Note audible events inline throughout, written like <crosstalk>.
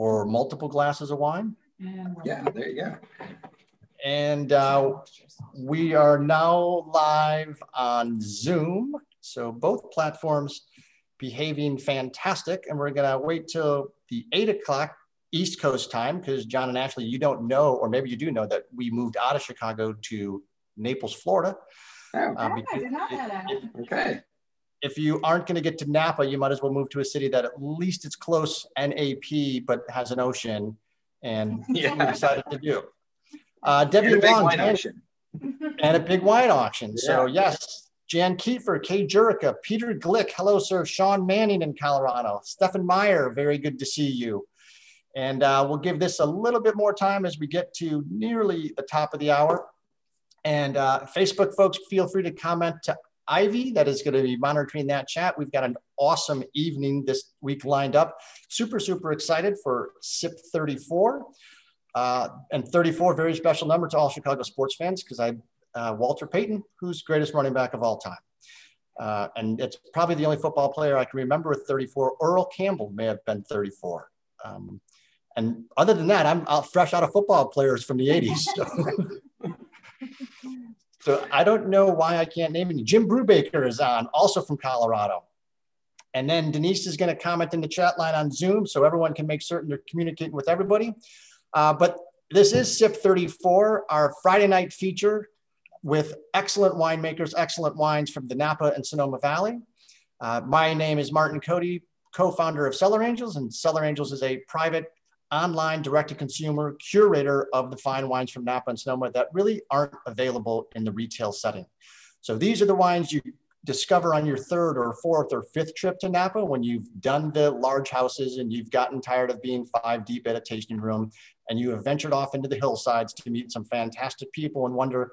or multiple glasses of wine. Yeah, there you go. And uh, we are now live on Zoom. So both platforms behaving fantastic. And we're going to wait till the eight o'clock East Coast time because John and Ashley, you don't know, or maybe you do know that we moved out of Chicago to Naples, Florida. Oh, Uh, I did not know if- that. if- okay. If you aren't going to get to Napa, you might as well move to a city that at least it's close NAP, but has an ocean. And <laughs> what we decided to do. Uh, Debbie And a big Long Jan- auction. <laughs> and a big wine auction. So yes, Jan Kiefer, Kay Jurica, Peter Glick, hello sir, Sean Manning in Colorado, Stefan Meyer, very good to see you. And uh, we'll give this a little bit more time as we get to nearly the top of the hour. And uh, Facebook folks, feel free to comment to Ivy that is going to be monitoring that chat. We've got an awesome evening this week lined up. Super, super excited for SIP 34. Uh, and 34, very special number to all Chicago sports fans because I, uh, Walter Payton, who's greatest running back of all time. Uh, and it's probably the only football player I can remember with 34. Earl Campbell may have been 34. Um, and other than that, I'm out fresh out of football players from the 80s. So. <laughs> so I don't know why I can't name any. Jim Brubaker is on, also from Colorado. And then Denise is going to comment in the chat line on Zoom so everyone can make certain they're communicating with everybody. Uh, but this is SIP 34, our Friday night feature with excellent winemakers, excellent wines from the Napa and Sonoma Valley. Uh, my name is Martin Cody, co-founder of Cellar Angels, and Cellar Angels is a private online direct-to-consumer curator of the fine wines from Napa and Sonoma that really aren't available in the retail setting. So these are the wines you discover on your third or fourth or fifth trip to Napa when you've done the large houses and you've gotten tired of being five deep at a tasting room and you have ventured off into the hillsides to meet some fantastic people and wonder,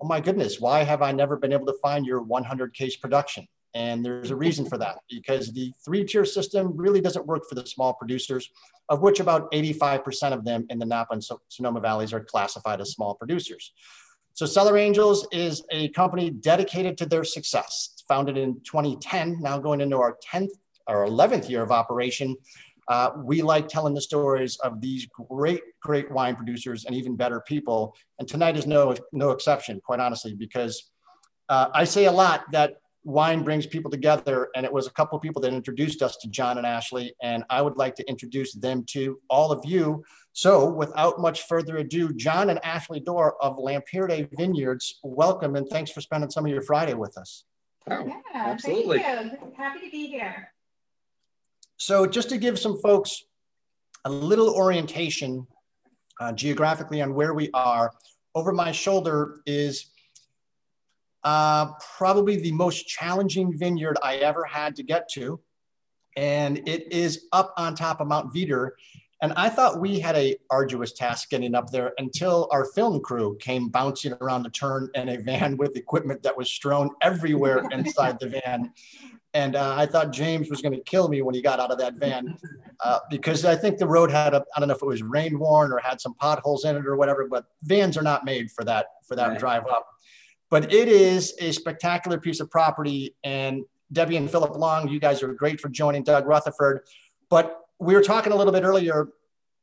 oh my goodness, why have I never been able to find your 100 case production? And there's a reason for that because the three tier system really doesn't work for the small producers, of which about 85% of them in the Napa and Sonoma Valleys are classified as small producers. So Cellar Angels is a company dedicated to their success. Founded in 2010, now going into our 10th or 11th year of operation. Uh, we like telling the stories of these great, great wine producers and even better people. And tonight is no, no exception, quite honestly, because uh, I say a lot that wine brings people together. And it was a couple of people that introduced us to John and Ashley. And I would like to introduce them to all of you. So without much further ado, John and Ashley Derr of Lampyridae Vineyards, welcome and thanks for spending some of your Friday with us. Oh, Yeah, absolutely. Thank you. Happy to be here. So just to give some folks a little orientation uh, geographically on where we are, over my shoulder is uh, probably the most challenging vineyard I ever had to get to. And it is up on top of Mount Veeder. And I thought we had a arduous task getting up there until our film crew came bouncing around the turn in a van with equipment that was strewn everywhere <laughs> inside the van. And uh, I thought James was going to kill me when he got out of that van uh, because I think the road had a, I don't know if it was rain worn or had some potholes in it or whatever, but vans are not made for that, for that Right. drive up. But it is a spectacular piece of property. And Debbie and Philip Long, you guys are great for joining Doug Rutherford. But we were talking a little bit earlier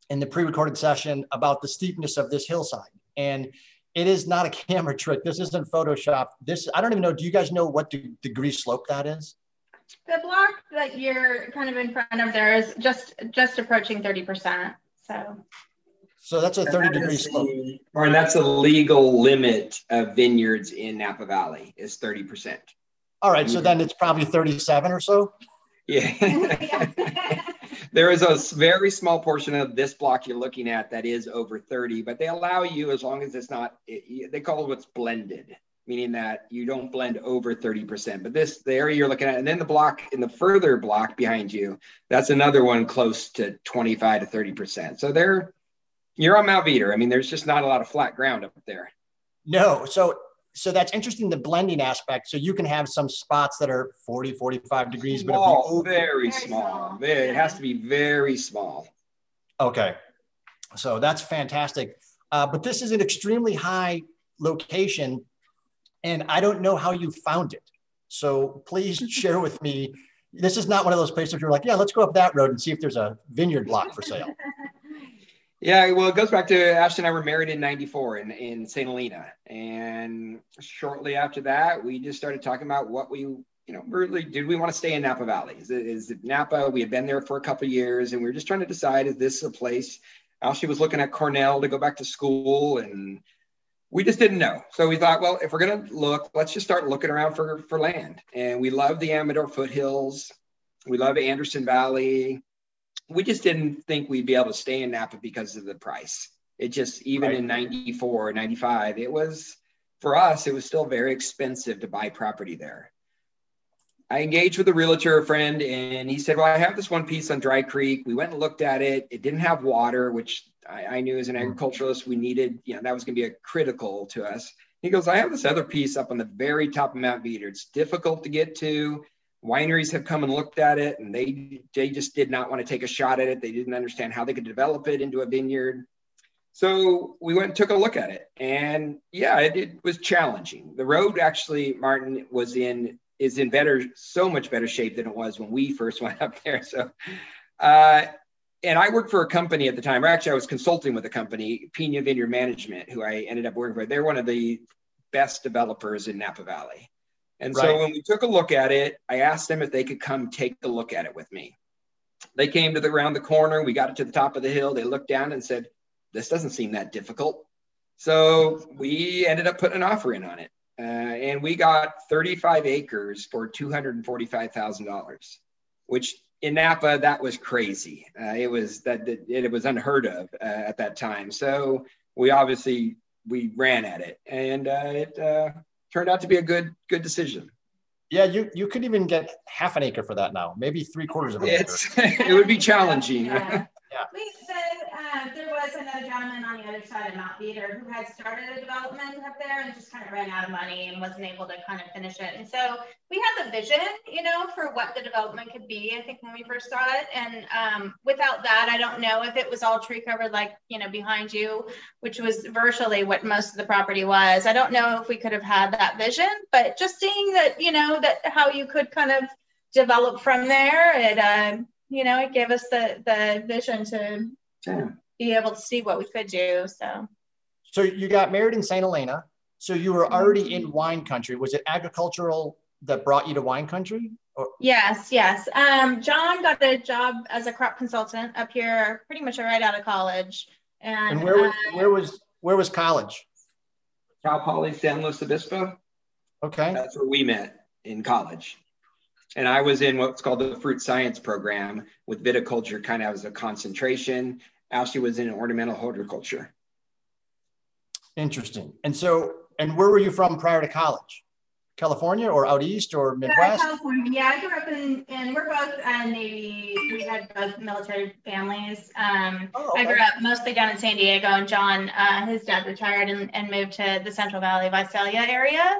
in the pre-recorded session about the steepness of this hillside. And it is not a <laughs> camera trick. This isn't Photoshop. This, I don't even know, do you guys know what degree slope that is? The block that you're kind of in front of there is just just approaching 30%. So So that's a And 30 that degree is slope. the- Or that's a legal limit of vineyards in Napa Valley is 30%. All right, so then it's probably 37 or so. Yeah. <laughs> there is a very small portion of this block you're looking at that is over 30, but they allow you as long as it's not, it- they call it what's blended, meaning that you don't blend over 30%. But this, the area you're looking at, and then the block in the further block behind you, that's another one close to 25 to 30%. So they're, you're on Mount Veeder. I mean, there's just not a lot of flat ground up there. No, so so that's interesting the blending aspect. So you can have some spots that are 40, 45 degrees, but if you very Very small. small. It has to be very small. okay, so that's fantastic. Uh, but this is an extremely high location, and I don't know how you found it. So please <laughs> share with me this is not one of those places where you're like, yeah, let's go up that road and see if there's a vineyard block for sale. <laughs> Yeah, well, it goes back to Ashley and I were married in 94 in, in St. Helena. And shortly after that, we just started talking about what we, you know, really did we want to stay in Napa Valley? Is it, Napa? We had been there for a couple years and we were just trying to decide, is this a place? Ashley was looking at Cornell to go back to school and we just didn't know. So we thought, well, if we're going to look, let's just start looking around for, for land. And we love the Amador foothills. We love Anderson Valley we just didn't think we'd be able to stay in Napa because of the price. It just, even right. in 94, 95, it was, for us, it was still very expensive to buy property there. I engaged with a realtor, friend, and he said, Well, I have this one piece on Dry Creek. We went and looked at it. It didn't have water, which I, I knew as an hmm. agriculturalist we needed, you know, that was going to be a critical to us. He goes, I have this other piece up on the very top of Mount Veeder. It's difficult to get to wineries have come and looked at it and they they just did not want to take a shot at it they didn't understand how they could develop it into a vineyard so we went and took a look at it and yeah it, it was challenging the road actually martin was in is in better so much better shape than it was when we first <laughs> went up there so uh, and I worked for a company at the time, or actually, I was consulting with a company, Pina Vineyard Management, who I ended up working for. They're one of the best developers in Napa Valley. And right. so when we took a look at it, I asked them if they could come take a look at it with me. They came to the around the corner. We got it to the top of the hill. They looked down and said, "This doesn't seem that difficult." So we ended up putting an offer in on it, uh, and we got 35 acres for $245,000, which in Napa that was crazy. Uh, it was that it, it, was unheard of uh, at that time. So we obviously we ran at it, and uh, it uh, turned out to be a good good decision. Yeah, you you could even get half an acre for that now, maybe three quarters of an it's, acre. <laughs> it would be challenging. Yeah. <laughs> yeah. We said uh, there was another gentleman on the other side of Mount Veeder who had started a development up there and just kind of ran out of money and wasn't able to kind of finish it. And so we had the vision, you know, for what the development could be. I think when we first saw it, and um, without that, I don't know if it was all tree covered like you know behind you, which was virtually what most of the property was. I don't know if we could have had that vision, but just seeing that, you know, that how you could kind of develop from there, it. Uh, you know, it gave us the the vision to yeah. Be able to see what we could do. So, so you got married in St. Helena. So you were already in wine country. Was it agricultural that brought you to wine country? Or? Yes, yes. Um, John got a job as a crop consultant up here, pretty much right out of college. And, and where, was, uh, where was where was college? Cal Poly San Luis Obispo. Okay, that's where we met in college and I was in what's called the fruit science program with viticulture, kind of as a concentration. Ashley was in ornamental horticulture. Interesting. And so, and where were you from prior to college? California or out east or Midwest? California. Yeah, I grew up in, and we're both uh, Navy. We had both military families. Um, oh, okay. I grew up mostly down in San Diego, and John, uh, his dad retired and, and moved to the Central Valley Visalia area.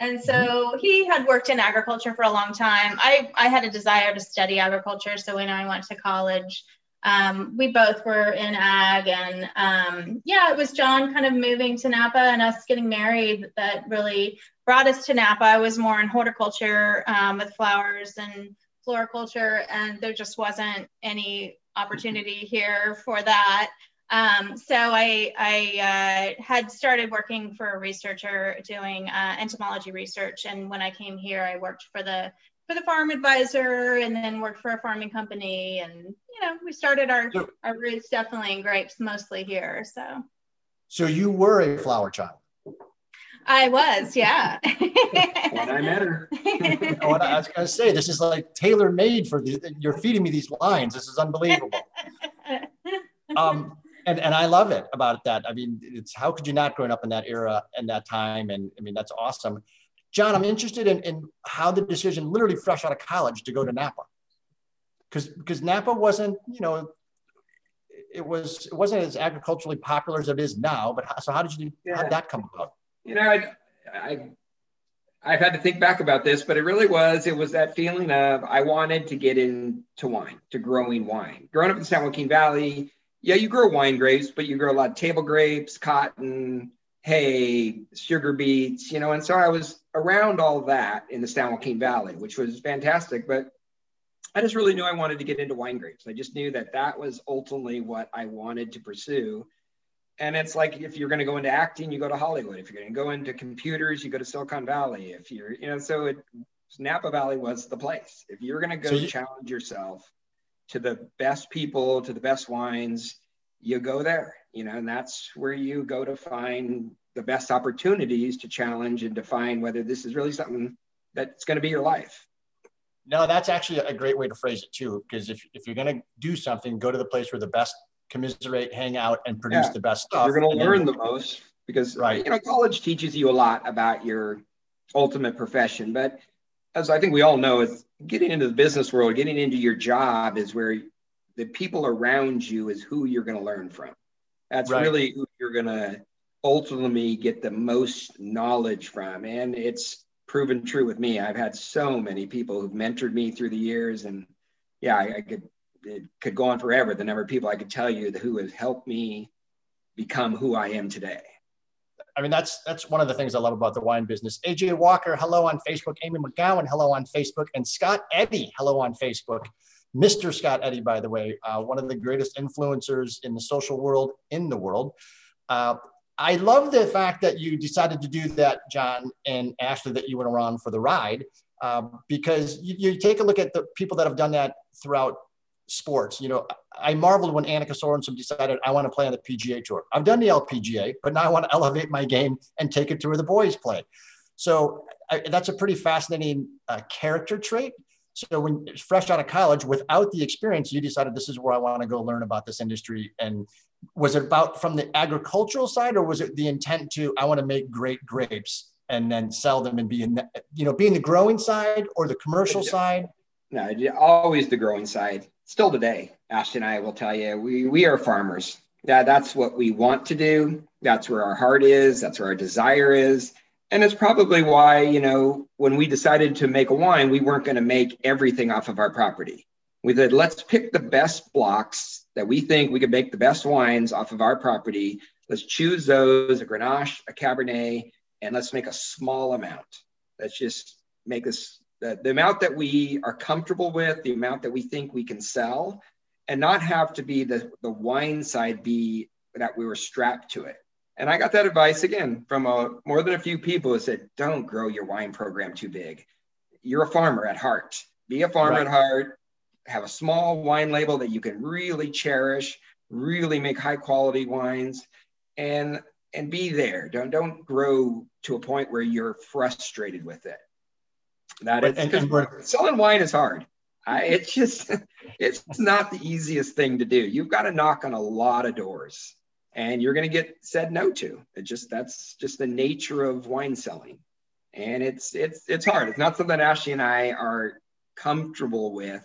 And so mm-hmm. he had worked in agriculture for a long time. I, I had a desire to study agriculture. So when I went to college, um, we both were in ag. And um, yeah, it was John kind of moving to Napa and us getting married that really brought us to Napa. I was more in horticulture um, with flowers and floriculture, and there just wasn't any opportunity here for that. Um, so I, I uh, had started working for a researcher doing uh, entomology research, and when I came here, I worked for the for the farm advisor, and then worked for a farming company, and you know we started our so, our roots definitely in grapes, mostly here. So, so you were a flower child. I was, yeah. when I met her. <laughs> oh, I was going to say, this is like tailor made for the, you're feeding me these lines. This is unbelievable. <laughs> Um, and and I love it about that. I mean, it's how could you not growing up in that era and that time? And I mean, that's awesome. John, I'm interested in, in how the decision, literally fresh out of college, to go to Napa, because because Napa wasn't, you know, it was it wasn't as agriculturally popular as it is now. But how, so how did you yeah. how did that come about? You know, I, I I've had to think back about this, but it really was it was that feeling of I wanted to get into wine, to growing wine. Growing up in the San Joaquin Valley, yeah, you grow wine grapes, but you grow a lot of table grapes, cotton, hay, sugar beets, you know. And so I was around all that in the San Joaquin Valley, which was fantastic. But I just really knew I wanted to get into wine grapes. I just knew that that was ultimately what I wanted to pursue. And it's like if you're going to go into acting, you go to Hollywood. If you're going to go into computers, you go to Silicon Valley. If you're, you know, so it, Napa Valley was the place. If you're going to go so you, challenge yourself to the best people, to the best wines, you go there, you know, and that's where you go to find the best opportunities to challenge and define whether this is really something that's going to be your life. No, that's actually a great way to phrase it too. Because if, if you're going to do something, go to the place where the best commiserate, hang out, and produce yeah. the best stuff. You're going to learn then, the most because right. you know college teaches you a lot about your ultimate profession. But as I think we all know, is getting into the business world, getting into your job is where the people around you is who you're going to learn from. That's right. really who you're going to ultimately get the most knowledge from, and it's proven true with me. I've had so many people who've mentored me through the years, and yeah, I, I could it could go on forever. The number of people I could tell you who has helped me become who I am today. I mean, that's that's one of the things I love about the wine business. AJ Walker, hello on Facebook. Amy McGowan, hello on Facebook, and Scott Eddy, hello on Facebook. Mr. Scott Eddy, by the way, uh, one of the greatest influencers in the social world in the world. Uh, I love the fact that you decided to do that, John and Ashley, that you went around for the ride, uh, because you, you, take a look at the people that have done that throughout sports. You know, I marveled when Annika Sorenstam decided I want to play on the PGA Tour. I've done the LPGA, but now I want to elevate my game and take it to where the boys play. So I, that's a pretty fascinating uh, character trait. So when fresh out of college, without the experience, you decided this is where I want to go learn about this industry and was it about from the agricultural side or was it the intent to i want to make great grapes and then sell them and be in the, you know being the growing side or the commercial side? No always the growing side. Still today Ashley and i will tell you we we are farmers. Yeah that's what we want to do. That's where our heart is. That's where our desire is. And it's probably why you know when we decided to make a wine we weren't going to make everything off of our property we said let's pick the best blocks that we think we could make the best wines off of our property. Let's choose those, a Grenache, a Cabernet, and let's make a small amount. Let's just make this the, the amount that we are comfortable with, the amount that we think we can sell, and not have to be the, the wine side be that we were strapped to it. And I got that advice again from a, more than a few people who said, don't grow your wine program too big. You're a farmer at heart. Be a farmer right. at heart have a small wine label that you can really cherish, really make high quality wines, and and be there. Don't don't grow to a point where you're frustrated with it. That is and, and selling wine is hard. I, it's just it's not the easiest thing to do. You've got to knock on a lot of doors, and you're going to get said no to. It just that's just the nature of wine selling, and it's it's it's hard. It's not something Ashley and I are comfortable with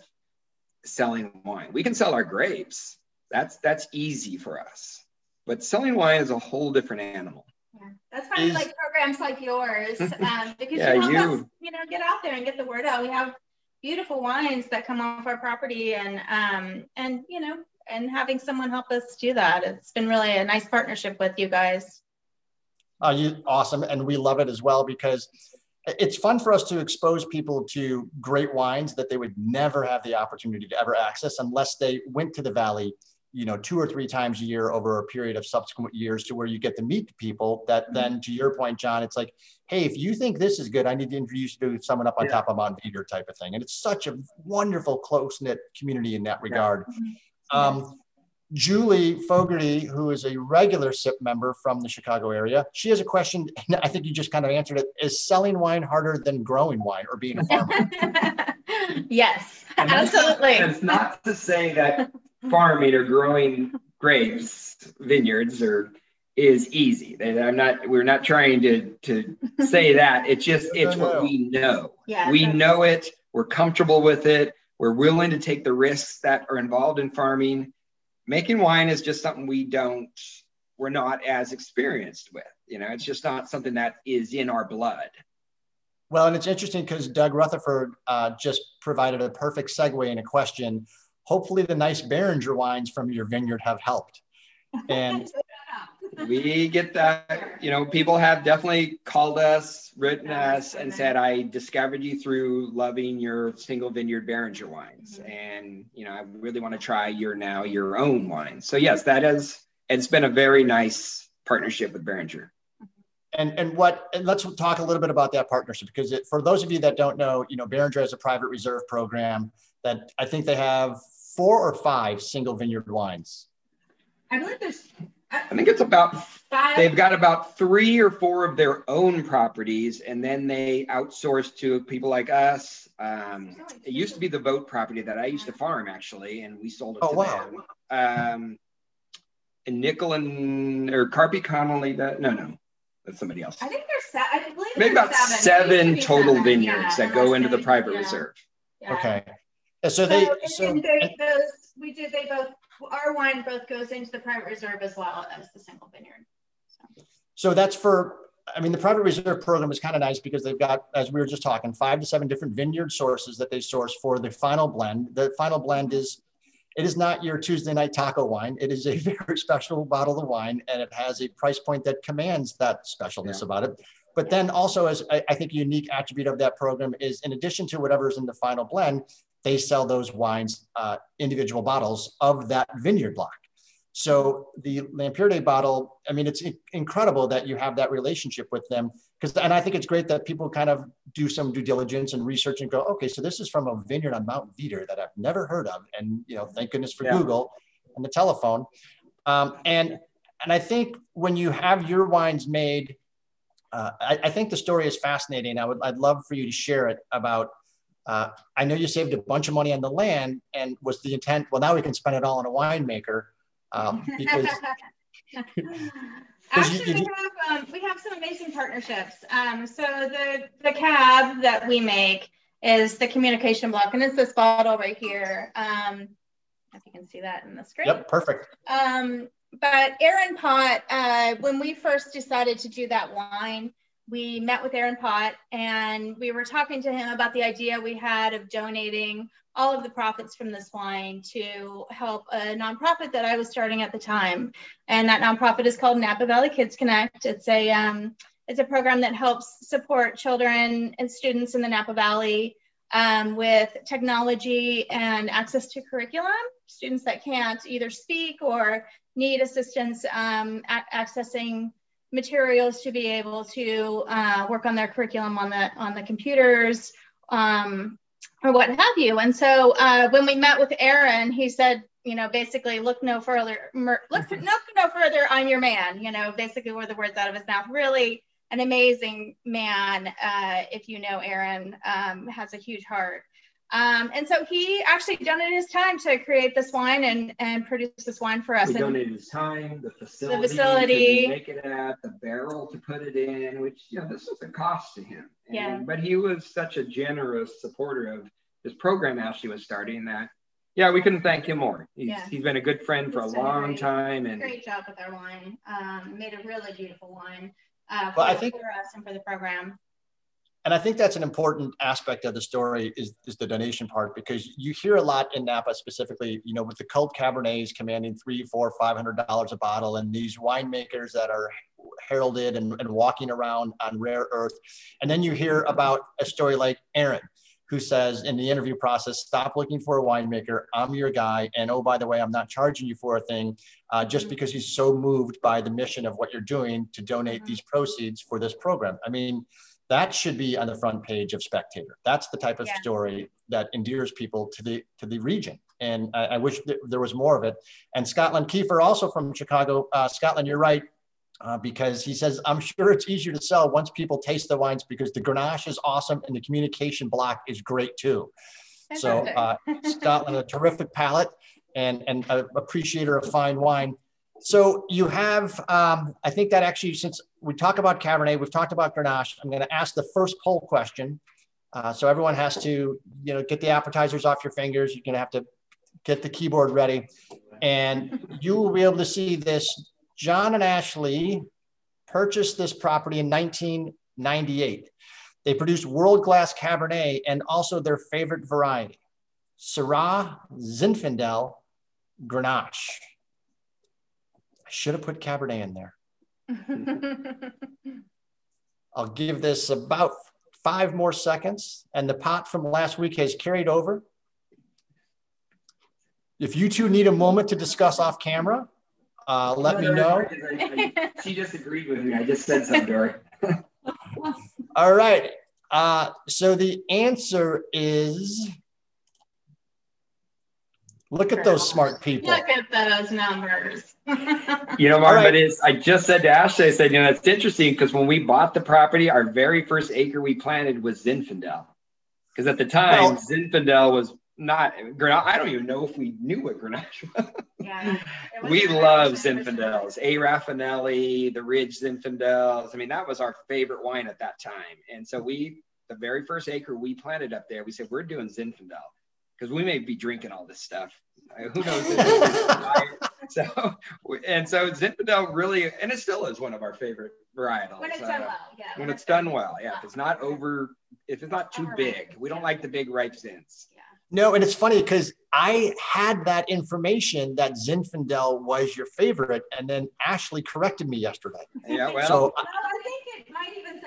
selling wine. We can sell our grapes. That's that's easy for us. But selling wine is a whole different animal. Yeah, that's why is, I like programs like yours <laughs> um, because yeah, you help you, us, you know, get out there and get the word out. We have beautiful wines that come off our property, and um, and you know, and having someone help us do that, it's been really a nice partnership with you guys. Uh, you awesome, and we love it as well because it's fun for us to expose people to great wines that they would never have the opportunity to ever access unless they went to the valley you know two or three times a year over a period of subsequent years to where you get to meet the people that mm-hmm. then to your point john it's like hey if you think this is good i need to introduce you to someone up on yeah. top of mount veeder type of thing and it's such a wonderful close-knit community in that regard yeah. Mm-hmm. um, Julie Fogarty, who is a regular SIP member from the Chicago area, she has a question. <laughs> And I think you just kind of answered it. Is selling wine harder than growing wine or being a farmer? <laughs> yes, and absolutely. It's not to say that farming or growing grapes, vineyards, or is easy. I'm not. We're not trying to to say that. <laughs> It's just it's what we know. Yeah, we know it. We're comfortable with it. We're willing to take the risks that are involved in farming making wine is just something we don't we're not as experienced with you know it's just not something that is in our blood. Well and it's interesting because doug rutherford uh, just provided a perfect segue in a question. Hopefully the nice Beringer wines from your vineyard have helped. <laughs> And we get that. You know, people have definitely called us, written us, and said, "I discovered you through loving your single vineyard Beringer wines, mm-hmm. and you know, I really want to try your now your own wines." So yes, that has. It's been a very nice partnership with Beringer. And and what and let's talk a little bit about that partnership because it, for those of you that don't know, you know, Beringer has a private reserve program that I think they have four or five single vineyard wines. I believe there's I think it's about five. They've got about three or four of their own properties, and then they outsource to people like us. Um, it used to be the vote property that I used to farm actually, and we sold it oh, to wow. them. Um, and Nickel and or Carpy Connolly. That no, no, that's somebody else. I think there's seven. I believe maybe about seven, seven total seven. vineyards yeah, that go into the private yeah. reserve. Yeah. Okay. So, they so, they, those we did they both our wine both goes into the private reserve as well as the single vineyard. So, so that's for I mean the private reserve program is kind of nice because they've got as we were just talking five to seven different vineyard sources that they source for the final blend. The final blend is it is not your Tuesday night taco wine. It is a <laughs> very special bottle of wine and it has a price point that commands that specialness yeah. about it. But then also, as I, I think a unique attribute of that program is in addition to whatever's in the final blend, they sell those wines, uh, individual bottles of that vineyard block. So the Lampyridae bottle, I mean, it's incredible that you have that relationship with them. Because, and I think it's great that people kind of do some due diligence and research and go, okay, so this is from a vineyard on Mount Veeder that I've never heard of, and you know, thank goodness for yeah. Google and the telephone. Um, and and I think when you have your wines made, uh, I, I, think the story is fascinating. I would I'd love for you to share it about uh, I know you saved a bunch of money on the land, and was the intent? Well, now we can spend it all on a winemaker um, because. <laughs> <laughs> Actually, you, you, we, have, um, we have some amazing partnerships. Um, so the the cab that we make is the communication block, and it's this bottle right here. Um, if you can see that in the screen. Yep, perfect. Um, but Aaron Pott, uh, when we first decided to do that wine, we met with Aaron Pott and we were talking to him about the idea we had of donating all of the profits from this wine to help a nonprofit that I was starting at the time. And that nonprofit is called Napa Valley Kids Connect. It's a um, it's a program that helps support children and students in the Napa Valley um, with technology and access to curriculum. Students that can't either speak or need assistance um, accessing materials to be able to uh, work on their curriculum on the on the computers um, or what have you. And so uh, when we met with Aaron, he said, you know, basically look no further, look look no further. I'm your man. You know, basically were the words out of his mouth. Really an amazing man. Uh, if you know Aaron, um, has a huge heart. Um, and so he actually donated his time to create this wine and, and produce this wine for us. He donated his time, the facility, the facility, to make it at, the barrel to put it in, which you know this was a cost to him. And, yeah. But he was such a generous supporter of this program Ashley was starting that. Yeah, we couldn't thank him more. He's, yeah. he's been a good friend for a long great, time and great job with our wine. Um, made a really beautiful wine uh, for, well, I think, for us and for the program and I think that's an important aspect of the story is, is the donation part because you hear a lot in Napa specifically, you know, with the cult Cabernets commanding three, four, five hundred dollars a bottle, and these winemakers that are heralded and, and walking around on rare earth. And then you hear about a story like Aaron, who says in the interview process, stop looking for a winemaker. I'm your guy. And oh, by the way, I'm not charging you for a thing uh, just because he's so moved by the mission of what you're doing to donate these proceeds for this program. I mean, that should be on the front page of Spectator. That's the type of yeah. story that endears people to the to the region. And I, I wish there was more of it. And Scotland Kiefer, also from Chicago, uh, Scotland, you're right. Uh, because he says, I'm sure it's easier to sell once people taste the wines because the Grenache is awesome and the communication block is great too. so, uh, Scotland, a terrific palate and, and an appreciator of fine wine. So you have, um, I think that actually, since we talk about Cabernet, we've talked about Grenache, I'm going to ask the first poll question. Uh, so everyone has to, you know, get the appetizers off your fingers. You're going to have to get the keyboard ready, and you will be able to see this. John and Ashley purchased this property in 1998. They produced world-class Cabernet and also their favorite variety, Syrah Zinfandel Grenache should have put Cabernet in there. <laughs> I'll give this about five more seconds, and the pot from last week has carried over. If you two need a moment to discuss off camera, uh, let me know. she just agreed with me. I just said something to her. <laughs> All right. Uh, so the answer is look at those smart people. Look at those numbers. <laughs> you know, Mark, right. but it's, I just said to Ashley, I said, you know, it's interesting because when we bought the property, our very first acre we planted was Zinfandel. Because at the time, well, Zinfandel was not Grenache. I don't even know if we knew what Grenache was. Yeah, <laughs> we love Zinfandels, A. Rafanelli, the Ridge Zinfandels. I mean, that was our favorite wine at that time. And so we, the very first acre we planted up there, we said we're doing Zinfandel because we may be drinking all this stuff. Who knows? <laughs> <laughs> so and so Zinfandel really, and it still is one of our favorite varietals. When it's uh, done well, yeah. When, when it's, it's done well, yeah. If it's not over, if it's not too big, we don't like the big ripe zins. No, and it's funny because I had that information that Zinfandel was your favorite, and then Ashley corrected me yesterday. Yeah, <laughs> well, so, well I think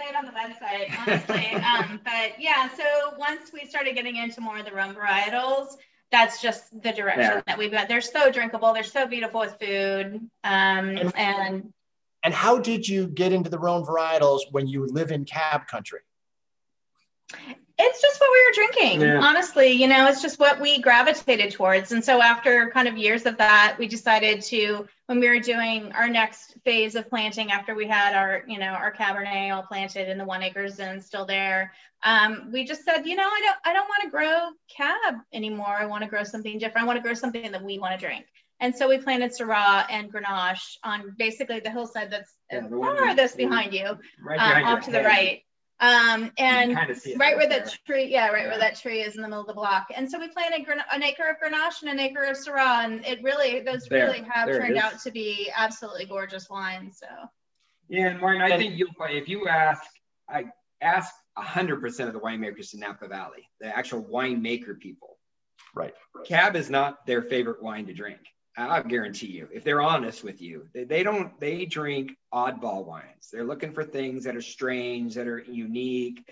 it on the website, honestly. <laughs> um, but yeah, so once we started getting into more of the Rhone varietals, that's just the direction yeah. that we've got. They're so drinkable. They're so beautiful with food. Um, and, and and how did you get into the Rhone varietals when you live in cab country? It's just what we were drinking yeah. honestly you know it's just what we gravitated towards. And so after kind of years of that we decided to when we were doing our next phase of planting after we had our you know our cabernet all planted in the one acres and still there um, we just said you know i don't i don't want to grow cab anymore. I want to grow something different. I want to grow something that we want to drink. And so we planted Syrah and Grenache on basically the hillside that's yeah, farthest behind you, right um, off to the right. Um, and right where that tree, yeah, right yeah. where that tree is in the middle of the block. And so we planted an acre of Grenache and an acre of Syrah, and it really, those there, really have turned out to be absolutely gorgeous wines. So. Yeah, and Martin, I think you'll find if you ask, I ask hundred percent of the winemakers in Napa Valley, the actual winemaker people. Right. Cab is not their favorite wine to drink. I'll guarantee you, if they're honest with you, they, they, don't, they drink oddball wines. They're looking for things that are strange, that are unique,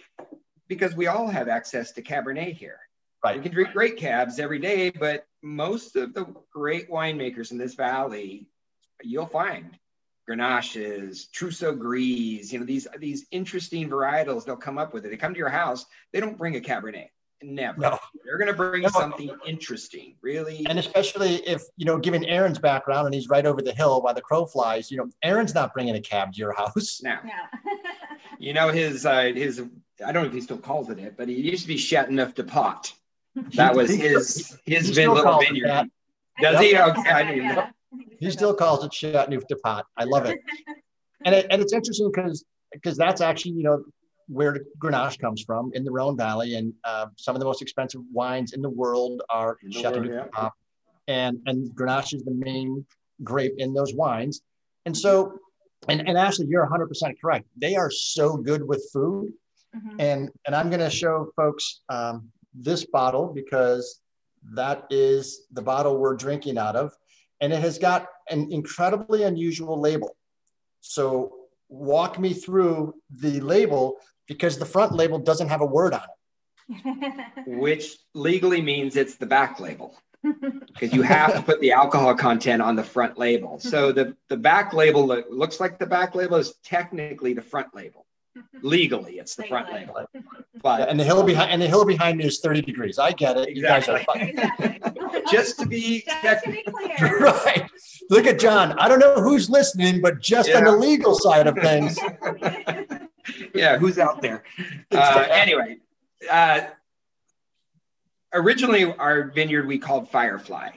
because we all have access to Cabernet here. Right. We can drink great cabs every day, but most of the great winemakers in this valley, you'll find Grenaches, Trousseau Gris, you know, these, these interesting varietals they'll come up with it. They come to your house, they don't bring a Cabernet Never. No. They're going to bring no. something interesting, really. And especially if, you know, given Aaron's background and he's right over the hill while the crow flies, you know, Aaron's not bringing a cab to your house. No. no. <laughs> you know, his, uh, his, I don't know if he still calls it it, but he used to be Chateauneuf du Pot. <laughs> That was his, his vin, little vineyard. Does he? Okay. I didn't know. <laughs> He still calls it Chateauneuf du Pot. I love it. and, it, and it's interesting because because that's actually you know where Grenache comes from in the Rhone Valley, and uh, some of the most expensive wines in the world are Chateauneuf yeah. and and Grenache is the main grape in those wines. And so, and and Ashley, you're 100 percent correct. They are so good with food, mm-hmm. and and I'm going to show folks um, this bottle because that is the bottle we're drinking out of, and it has got an incredibly unusual label. So walk me through the label because the front label doesn't have a word on it. <laughs> Which legally means it's the back label because you have to put the alcohol content on the front label. So the, the back label that looks like the back label is technically the front label. Legally, it's the front label. <laughs> But and the hill behind and the hill behind me is 30 degrees. I get it. Exactly. You guys are just to be, just to be clear. <laughs> right. Look at John. I don't know who's listening, but just yeah. on the legal side of things. <laughs> yeah, who's out there? Uh, anyway, uh, originally our vineyard we called Firefly.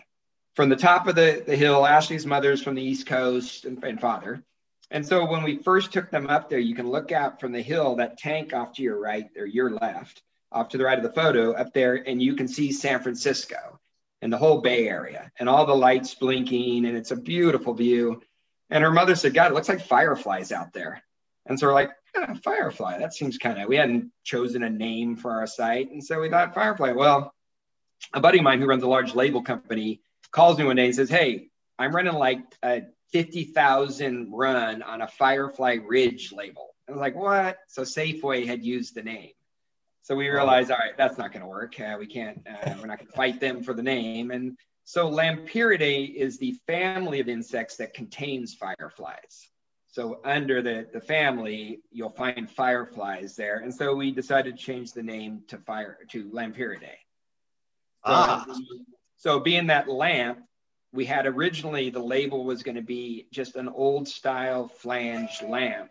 From the top of the, the hill, Ashley's mother's from the East Coast and, and father. And so when we first took them up there, you can look out from the hill, that tank off to your right or your left, off to the right of the photo up there, and you can see San Francisco and the whole Bay Area and all the lights blinking, and it's a beautiful view. And her mother said, God, it looks like fireflies out there. And so we're like, oh, Firefly, that seems kind of, we hadn't chosen a name for our site. And so we thought Firefly. Well, a buddy of mine who runs a large label company calls me one day and says, Hey, I'm running like a 50,000 run on a Firefly Ridge label. I was like, what? So Safeway had used the name. So we realized, all right, that's not going to work. Uh, we can't, uh, we're not going to fight them for the name. And so Lampyridae is the family of insects that contains fireflies. So under the, the family, you'll find fireflies there. And so we decided to change the name to fire to Lampyridae. Ah. So, so being that lamp, we had originally the label was going to be just an old style flange lamp.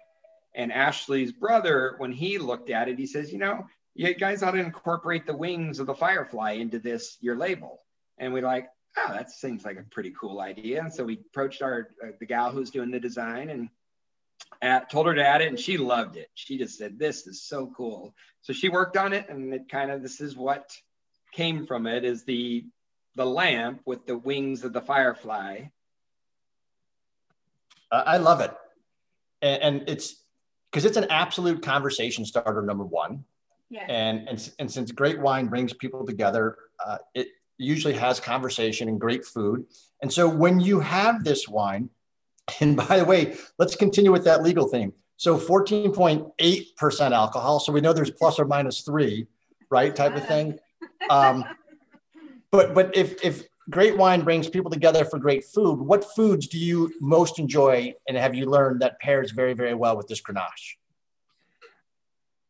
And Ashley's brother, when he looked at it, he says, you know, you guys ought to incorporate the wings of the firefly into this, your label. And we're like, oh, that seems like a pretty cool idea. And so we approached our, uh, the gal who's doing the design and at, told her to add it and she loved it. She just said, this is so cool. So she worked on it and it kind of, this is what came from it is the, the lamp with the wings of the firefly. I love it. And, and it's because it's an absolute conversation starter, number one. Yeah. And, and, and since great wine brings people together, uh, it usually has conversation and great food. And so when you have this wine, and by the way, let's continue with that legal theme. So 14.8% alcohol. So we know there's plus or minus three, right? Type of thing. <laughs> Um, but but if if great wine brings people together for great food, what foods do you most enjoy and have you learned that pairs very, very well with this Grenache?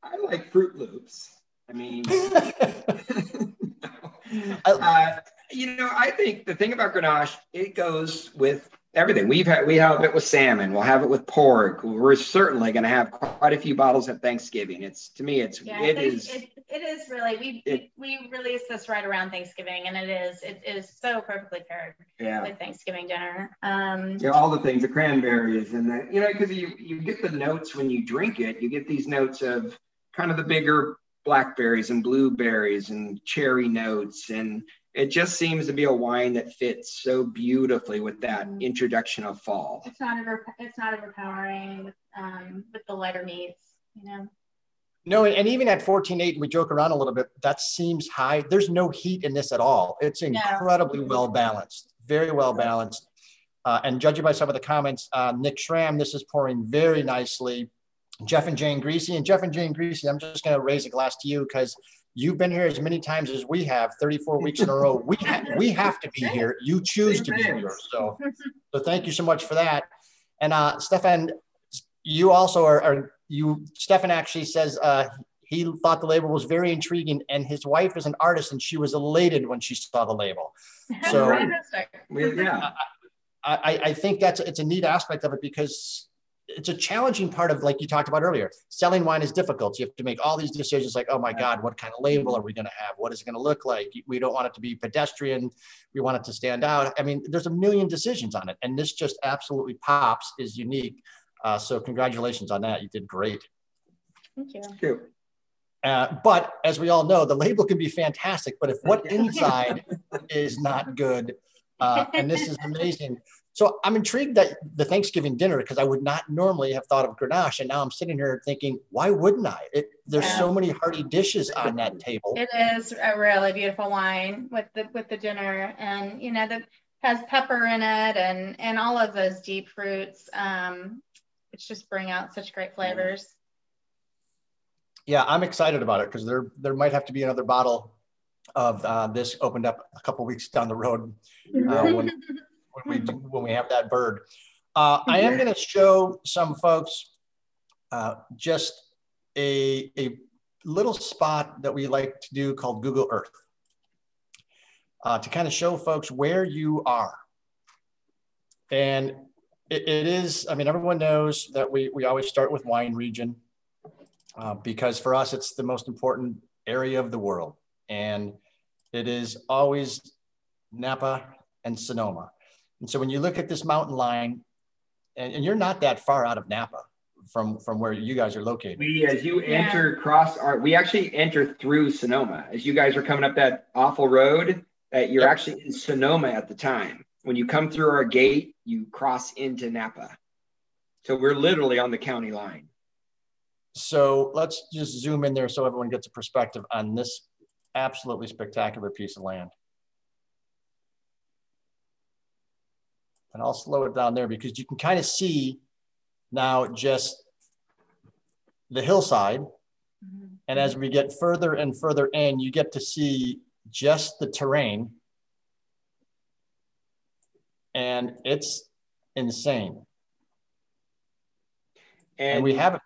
I like Fruit Loops. I mean, <laughs> <laughs> uh, you know, I think the thing about Grenache, it goes with everything. We've had we have it with salmon. We'll have it with pork. We're certainly going to have quite a few bottles at Thanksgiving. It's to me, it's yeah, it is. It, it is really we it, we released this right around Thanksgiving, and it is it is so perfectly paired yeah. with Thanksgiving dinner. Um, yeah, all the things, the cranberries, and the you know because you you get the notes when you drink it. You get these notes of kind of the bigger blackberries and blueberries and cherry notes and it just seems to be a wine that fits so beautifully with that mm. introduction of fall. It's not over, it's not overpowering with, um, with the lighter meats, you know. No, and even at 14.8, we joke around a little bit. That seems high. There's no heat in this at all. It's incredibly no. well balanced, very well balanced. Uh, and judging by some of the comments, uh, Nick Schramm, this is pouring very nicely. Jeff and Jane Greasy, and Jeff and Jane Greasy, I'm just going to raise a glass to you because You've been here as many times as we have, 34 weeks in a row. We ha- we have to be here. You choose to be here. So, <laughs> so thank you so much for that. And uh, Stefan, you also are, are you. Stefan actually says uh, he thought the label was very intriguing, and his wife is an artist, and she was elated when she saw the label. <laughs> So, yeah, I, I think that's it's a neat aspect of it because it's a challenging part of like you talked about earlier selling wine is difficult. You have to make all these decisions like oh my god what kind of label are we going to have? What is it going to look like? We don't want it to be pedestrian. We want it to stand out. I mean there's a million decisions on it and this just absolutely pops is unique. Uh, so congratulations on that. You did great. Thank you, thank you. Uh, but as we all know, the label can be fantastic, but if what inside is not good, uh, and this is amazing. So I'm intrigued that the Thanksgiving dinner, because I would not normally have thought of Grenache. And now I'm sitting here thinking, why wouldn't I? It, there's yeah. so many hearty dishes on that table. It is a really beautiful wine with the with the dinner. And you know, that has pepper in it and and all of those deep fruits, um, which just bring out such great flavors. Yeah, I'm excited about it because there there might have to be another bottle of uh, this opened up a couple weeks down the road uh, when, <laughs> when we do, when we have that bird. Uh, I am going to show some folks uh, just a, a little spot that we like to do called Google Earth uh, to kind of show folks where you are. And it, it is, I mean, everyone knows that we, we always start with wine region uh, because for us, it's the most important area of the world. And it is always Napa and Sonoma. And so when you look at this mountain line, and, and you're not that far out of Napa from from where you guys are located. We, as you yeah. enter across our, we actually enter through Sonoma. As you guys are coming up that awful road, that you're yep. actually in Sonoma at the time. When you come through our gate, you cross into Napa. So we're literally on the county line. So let's just zoom in there so everyone gets a perspective on this absolutely spectacular piece of land. And I'll slow it down there because you can kind of see now just the hillside. Mm-hmm. And as we get further and further in, you get to see just the terrain. And it's insane. And, and we have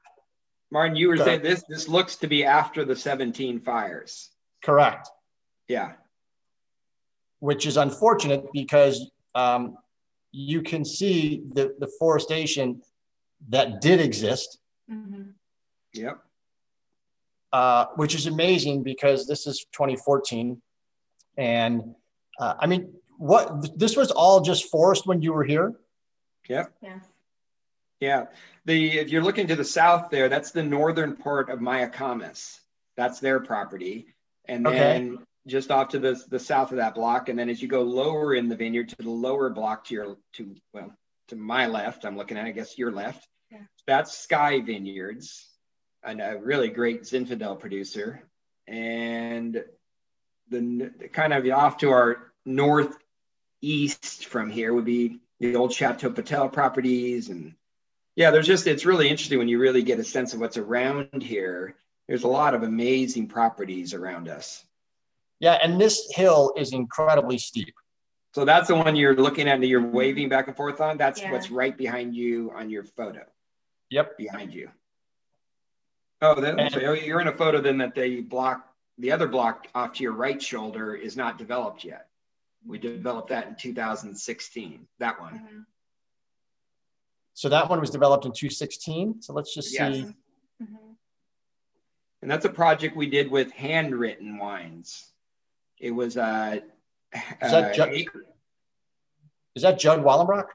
Martin, you were saying this this looks to be after the 17 fires. Correct. Yeah. Which is unfortunate because um, you can see the, the forestation that did exist. Mm-hmm. Yep. Uh, which is amazing because this is 2014. And uh, I mean, what this was all just forest when you were here? Yep. Yes. Yeah. The if you're looking to the south there, that's the northern part of Mayacamas. That's their property. And then okay. Just off to the, the south of that block. And then as you go lower in the vineyard to the lower block to your to well, to my left, I'm looking at I guess your left. Yeah. That's Sky Vineyards, and a really great Zinfandel producer. And the, the kind of off to our northeast from here would be the old Chateau Potelle properties and yeah, there's just, it's really interesting when you really get a sense of what's around here. There's a lot of amazing properties around us. Yeah, and this hill is incredibly steep. So that's the one you're looking at and you're waving back and forth on. That's yeah. what's right behind you on your photo. Yep. Behind you. Oh, then and, so you're in a photo then that the block, the other block off to your right shoulder is not developed yet. We developed that in 2016, that one. Mm-hmm. So that one was developed in 2016. So let's just yes. see. Mm-hmm. And that's a project we did with handwritten wines. It was uh, is that, uh, Judd, is that Judd Wallenbrock?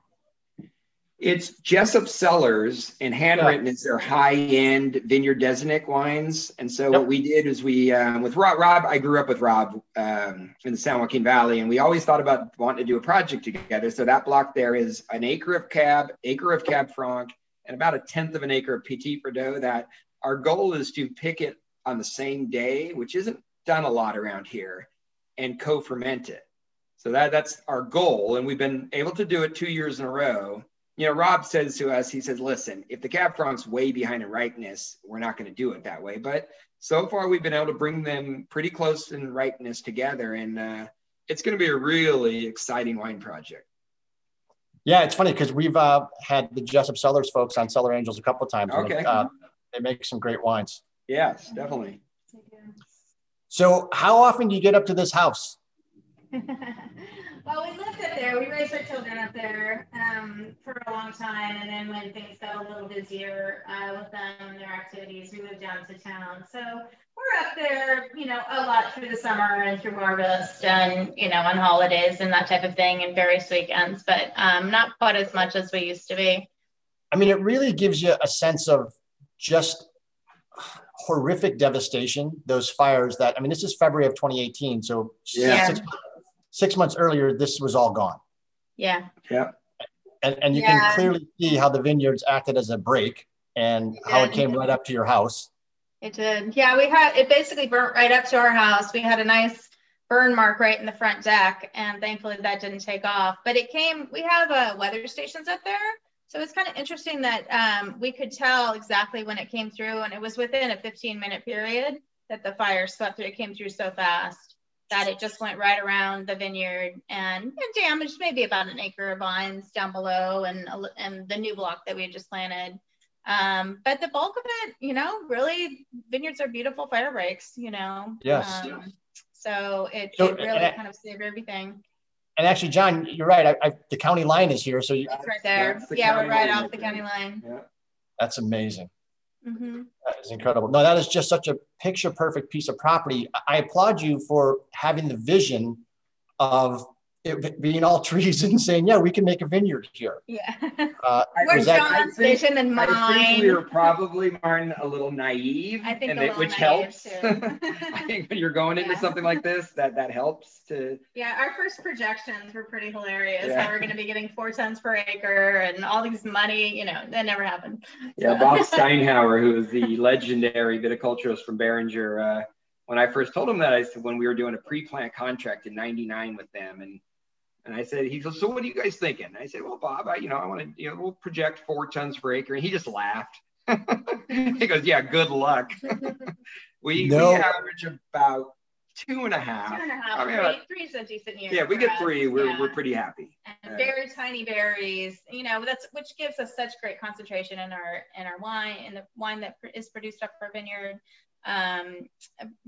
It's Jessup Cellars, and handwritten yeah. is their high-end Vineyard Designate wines. And so yep. what we did is we, um, with Rob, Rob, I grew up with Rob um, in the San Joaquin Valley, and we always thought about wanting to do a project together. So that block there is an acre of Cab, acre of Cab Franc, and about a tenth of an acre of Petit Verdot. That our goal is to pick it on the same day, which isn't done a lot around here, and co-ferment it. So that that's our goal, and we've been able to do it two years in a row you know, Rob says to us, he says, listen, if the Cab Franc's way behind in ripeness, we're not going to do it that way. But so far, we've been able to bring them pretty close in ripeness together. And uh, it's going to be a really exciting wine project. Yeah, it's funny because we've uh, had the Jessup Cellars folks on Cellar Angels a couple of times. Okay. They, uh, they make some great wines. Yes, definitely. So, how often do you get up to this house? <laughs> Well, we lived up there. We raised our children up there um, for a long time, and then when things got a little busier uh, with them, and their activities, we moved down to town. So we're up there, you know, a lot through the summer and through harvest, and you know, on holidays and that type of thing, and various weekends, but um, not quite as much as we used to be. I mean, it really gives you a sense of just horrific devastation. Those fires that I mean, this is February of 2018, so yeah. Six, six months earlier, this was all gone. Yeah. Yeah. And, and you yeah. can clearly see how the vineyards acted as a break and how it came right up to your house. It did. Yeah, we had it basically burnt right up to our house. We had a nice burn mark right in the front deck, and thankfully that didn't take off. But it came. We have uh, weather stations up there, so it's kind of interesting that um, we could tell exactly when it came through, and it was within a 15 minute period that the fire swept through. It came through so fast that it just went right around the vineyard and, and damaged maybe about an acre of vines down below and, and the new block that we had just planted. Um, but the bulk of it, you know, really vineyards are beautiful fire breaks, you know. Yes. Um, so it, so, it really kind of saved everything. And actually, John, you're right. I, I, the county line is here, so you, it's right there. The yeah, we're right off the county line. Yeah. That's amazing. Mm-hmm. That is incredible. No, that is just such a picture perfect piece of property. I applaud you for having the vision of it being all trees <laughs> and saying, yeah, we can make a vineyard here. Yeah. Uh, <laughs> Where's John's vision and mine? I think we were probably, Martin, a little naive, I think and it, which helps. <laughs> I think when you're going into yeah. something like this, that that helps to. Yeah, our first projections were pretty hilarious. Yeah. How we're going to be getting four tons per acre and all these money, you know, that never happened. Yeah, Bob Steinhauer, who is the legendary viticulturist from Beringer. Uh, when I first told him that, I said when we were doing a pre-plant contract in '99 with them, and And I said, he goes, so what are you guys thinking? And I said, well, Bob, I, you know, I want to, you know, we'll project four tons per acre. And he just laughed. <laughs> he goes, yeah, good luck. <laughs> we, no. we average about two and a half. Two and a half. I mean, three, three is a decent year. Yeah, we get three. We're, yeah. we're pretty happy. And uh, very tiny berries, you know, that's which gives us such great concentration in our in our wine and the wine that is produced up our vineyard um,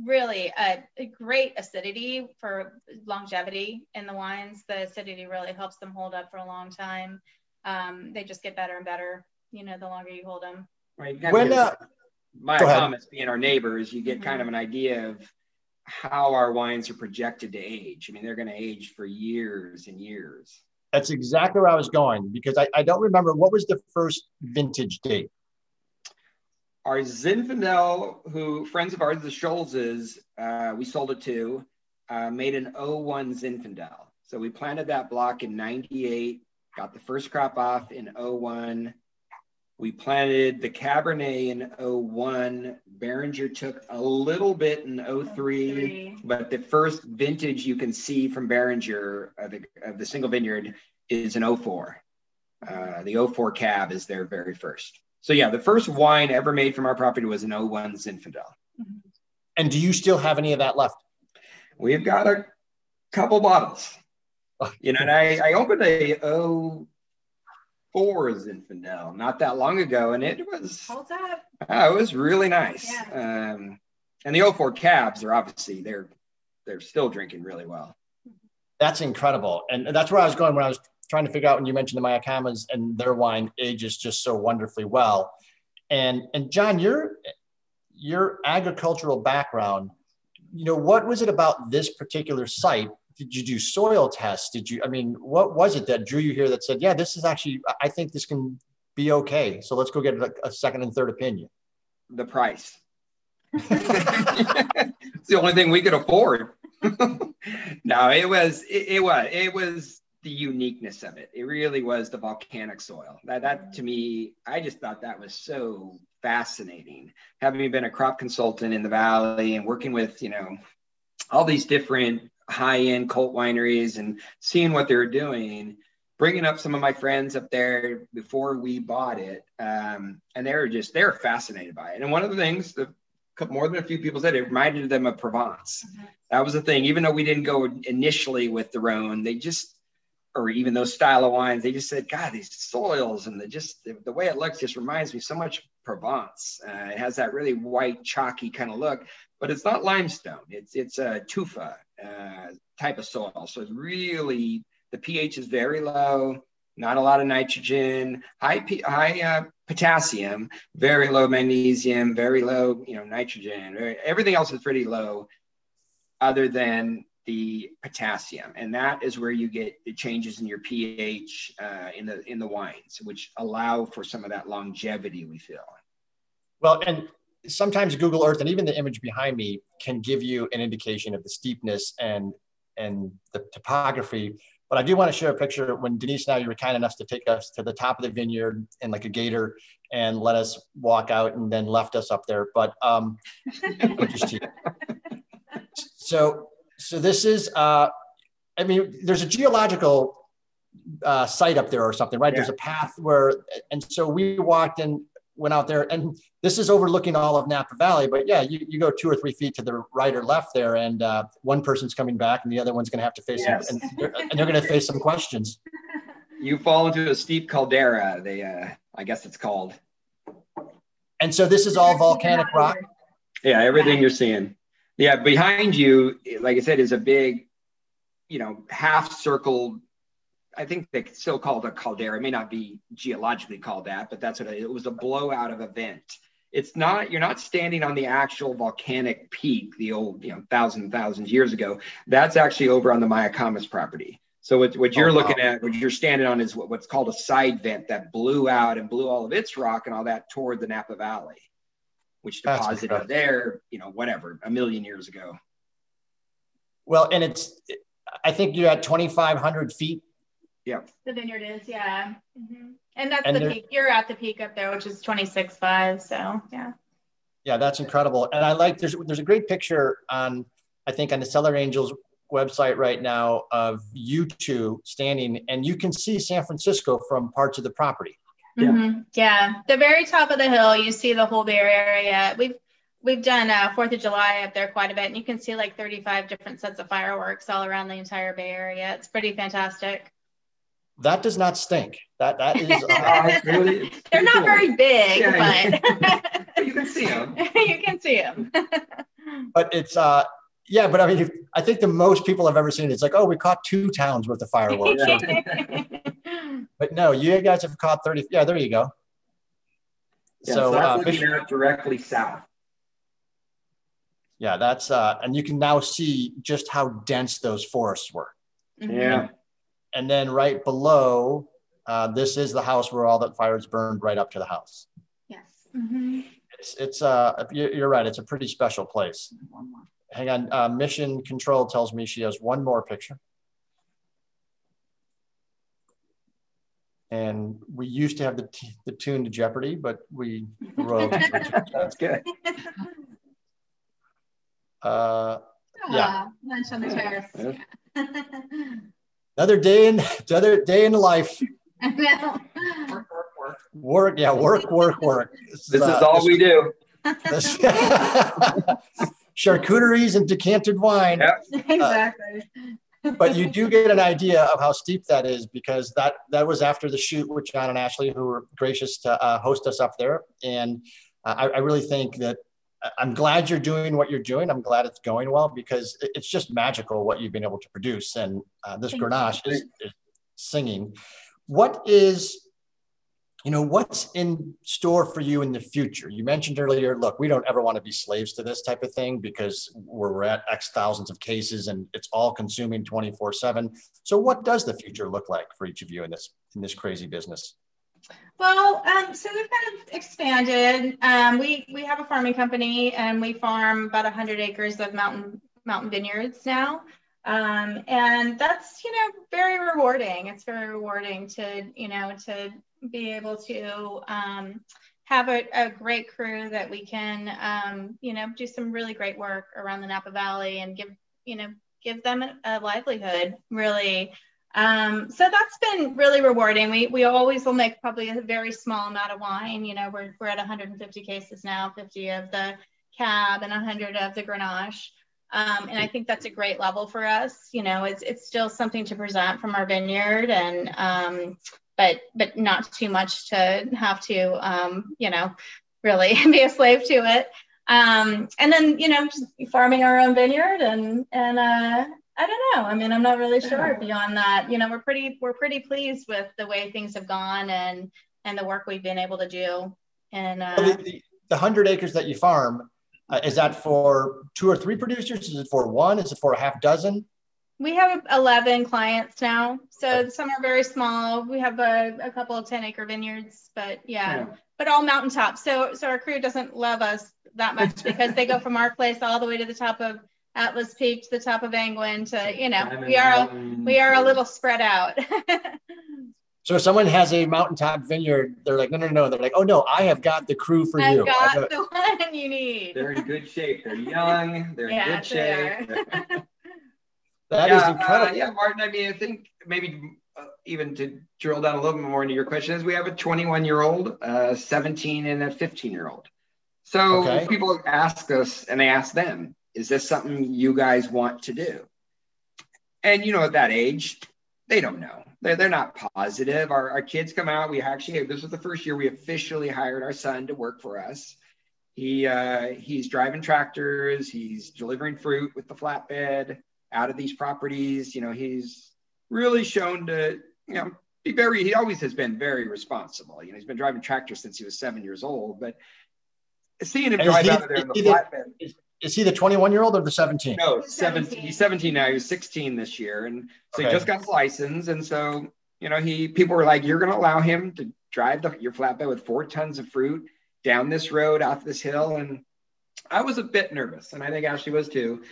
really a, a, great acidity for longevity in the wines. The acidity really helps them hold up for a long time. Um, they just get better and better, you know, the longer you hold them. Right. When, uh, my comments being our neighbors, you get mm-hmm. kind of an idea of how our wines are projected to age. I mean, they're going to age for years and years. That's exactly where I was going because I, I don't remember what was the first vintage date our Zinfandel, who friends of ours, the Scholzes, uh, we sold it to, uh, made an 01 Zinfandel. So we planted that block in 98, got the first crop off in 01. We planted the Cabernet in 01. Beringer took a little bit in 03, but the first vintage you can see from Beringer of the, of the single vineyard is an 04. Uh, the 04 cab is their very first. So yeah, the first wine ever made from our property was an 01 Zinfandel. And do you still have any of that left? We've got a couple bottles. Oh. You know, and I, I opened a 04 Zinfandel not that long ago, and it was Holds up. Oh, it was really nice. Yeah. Um, and the 04 cabs are obviously they're they're still drinking really well. That's incredible, and that's where I was going when I was trying to figure out when you mentioned the Mayacamas and their wine ages just so wonderfully well. And and John, your your agricultural background, you know, what was it about this particular site? Did you do soil tests? Did you? I mean, what was it that drew you here that said, yeah, this is actually, I think this can be okay. So let's go get a, a second and third opinion. The price. <laughs> it's the only thing we could afford. <laughs> no, it was it, it was it was the uniqueness of it. It really was the volcanic soil. That, that to me, I just thought that was so fascinating. Having been a crop consultant in the valley and working with, you know, all these different high-end cult wineries and seeing what they were doing, bringing up some of my friends up there before we bought it, um, and they were just they were fascinated by it. And one of the things that more than a few people said it reminded them of Provence. Mm-hmm. That was the thing. Even though we didn't go initially with the Rhone, they just or even those style of wines, they just said, God, these soils and the just the, the way it looks just reminds me so much of Provence. Uh, it has that really white, chalky kind of look, but it's not limestone. It's it's a tufa uh, type of soil. So it's really the pH is very low, not a lot of nitrogen, high P, high uh, potassium, very low magnesium, very low you know nitrogen. Everything else is pretty low, other than the potassium, and that is where you get the changes in your pH uh, in the in the wines, which allow for some of that longevity we feel. Well, and sometimes Google Earth and even the image behind me can give you an indication of the steepness and and the topography. But I do want to share a picture when Denise I, you were kind enough to take us to the top of the vineyard in like a gator and let us walk out and then left us up there. But um, <laughs> so so this is, uh, I mean, there's a geological uh, site up there or something, right? Yeah. There's a path where, and so we walked and went out there, and this is overlooking all of Napa Valley. But yeah, you, you go two or three feet to the right or left there, and uh, one person's coming back, and the other one's going to have to face yes. some, and they're, and they're going to face some questions. <laughs> You fall into a steep caldera. They, uh, I guess it's called. And so this is all volcanic rock. Yeah, everything you're seeing. Yeah, behind you, like I said, is a big, you know, half circle. I think they still call it a caldera. It may not be geologically called that, but that's what it, it was a blowout of a vent. It's not, you're not standing on the actual volcanic peak, the old, you know, thousand, thousands years ago. That's actually over on the Mayacamas property. So what, what you're oh, looking wow. at, what you're standing on is what, what's called a side vent that blew out and blew all of its rock and all that toward the Napa Valley which deposited there, you know, whatever, a million years ago. Well, and it's, I think you're at 2,500 feet. Yeah. The vineyard is, yeah. Mm-hmm. And that's and the peak. You're at the peak up there, which is 26.5. So, yeah. Yeah, that's incredible. And I like, there's, there's a great picture on, I think on the Cellar Angels website right now of you two standing, and you can see San Francisco from parts of the property. Yeah. Mm-hmm. yeah, the very top of the hill, you see the whole Bay Area. We've we've done uh, Fourth of July up there quite a bit, and you can see like 35 different sets of fireworks all around the entire Bay Area. It's pretty fantastic. That does not stink. That that is. <laughs> Uh, really, <laughs> They're not cool. very big, yeah, but <laughs> you can see them. you can see them. but it's uh yeah, but I mean, I think the most people I've ever seen, it's like, oh, we caught two towns worth of fireworks. <laughs> but no, you guys have caught 30. Yeah, there you go. Yeah, so, so uh, looking at directly south. Yeah, that's, uh, and you can now see just how dense those forests were. Mm-hmm. Yeah. And then right below, uh, this is the house where all that fires burned right up to the house. Yes. Mm-hmm. It's, it's, uh, you're right. It's a pretty special place. One more hang on, uh, mission control tells me she has one more picture. And we used to have the, the tune to Jeopardy, but we wrote. <laughs> That's good. Uh, yeah. Lunch on the terrace. Yeah. another day in another day in life. work, work, work. Work, yeah, work, work, work. This, this uh, is all this, we do. This, <laughs> <laughs> charcuteries and decanted wine. Yep. <laughs> exactly. Uh, but you do get an idea of how steep that is because that that was after the shoot with John and Ashley, who were gracious to uh, host us up there. And uh, I, I, really think that uh, I'm glad you're doing what you're doing. I'm glad it's going well because it's just magical what you've been able to produce. And uh, this Thank Grenache is, is singing. What is you know what's in store for you in the future? You mentioned earlier look we don't ever want to be slaves to this type of thing because we're at x thousands of cases and it's all consuming 24 7 so what does the future look like for each of you in this in this crazy business? Well um, so we've kind of expanded. Um, we we have a farming company and we farm about 100 acres of mountain mountain vineyards now. Um, and that's you know very rewarding. It's very rewarding to you know to be able to um, have a, a, great crew that we can, um, you know, do some really great work around the Napa Valley and give, you know, give them a, a livelihood really. Um, so that's been really rewarding. We, we always will make probably a very small amount of wine. You know, we're, we're at 150 cases now, 50 of the cab and 100 of the Grenache. Um, and I think that's a great level for us. You know, it's, it's still something to present from our vineyard and, um, but but not too much to have to um, you know really <laughs> be a slave to it. Um, and then you know farming our own vineyard and and uh, I don't know. I mean, I'm not really sure beyond that. You know, we're pretty we're pretty pleased with the way things have gone and and the work we've been able to do. And uh, the, the, the hundred acres that you farm uh, is that for two or three producers? Is it for one? Is it for a half dozen? We have 11 clients now. So some are very small. We have a, a couple of 10 acre vineyards, but yeah, yeah, but all mountaintops. So, so our crew doesn't love us that much <laughs> because they go from our place all the way to the top of Atlas Peak to the top of Angwin to, you know, we are, a, we are a little spread out. <laughs> So if someone has a mountaintop vineyard, they're like, no, no, no. They're like, oh no, I have got the crew for I've you. Got got the <laughs> one you need. They're in good shape. They're young. They're in good shape. That yeah, is incredible. Uh, yeah, Martin. I mean, I think maybe uh, even to drill down a little bit more into your question is we have a 21 year old, a 17, and a 15 year old. So okay. people ask us, and they ask them, "Is this something you guys want to do?" And you know, at that age, they don't know. They're, they're not positive. Our, our kids come out. We actually this was the first year we officially hired our son to work for us. He uh, he's driving tractors. He's delivering fruit with the flatbed out of these properties. You know, he's really shown to, you know, be very, he always has been very responsible. You know, he's been driving tractors since he was seven years old, but seeing him drive he, out of there in the flatbed. Is, is he the 21 year old or the 17? No, 17. He's 17 now. He was 16 this year. And so okay. he just got his license. And so, you know, he, people were like, you're going to allow him to drive the, your flatbed with four tons of fruit down this road, off this hill. And I was a bit nervous. And I think Ashley was too.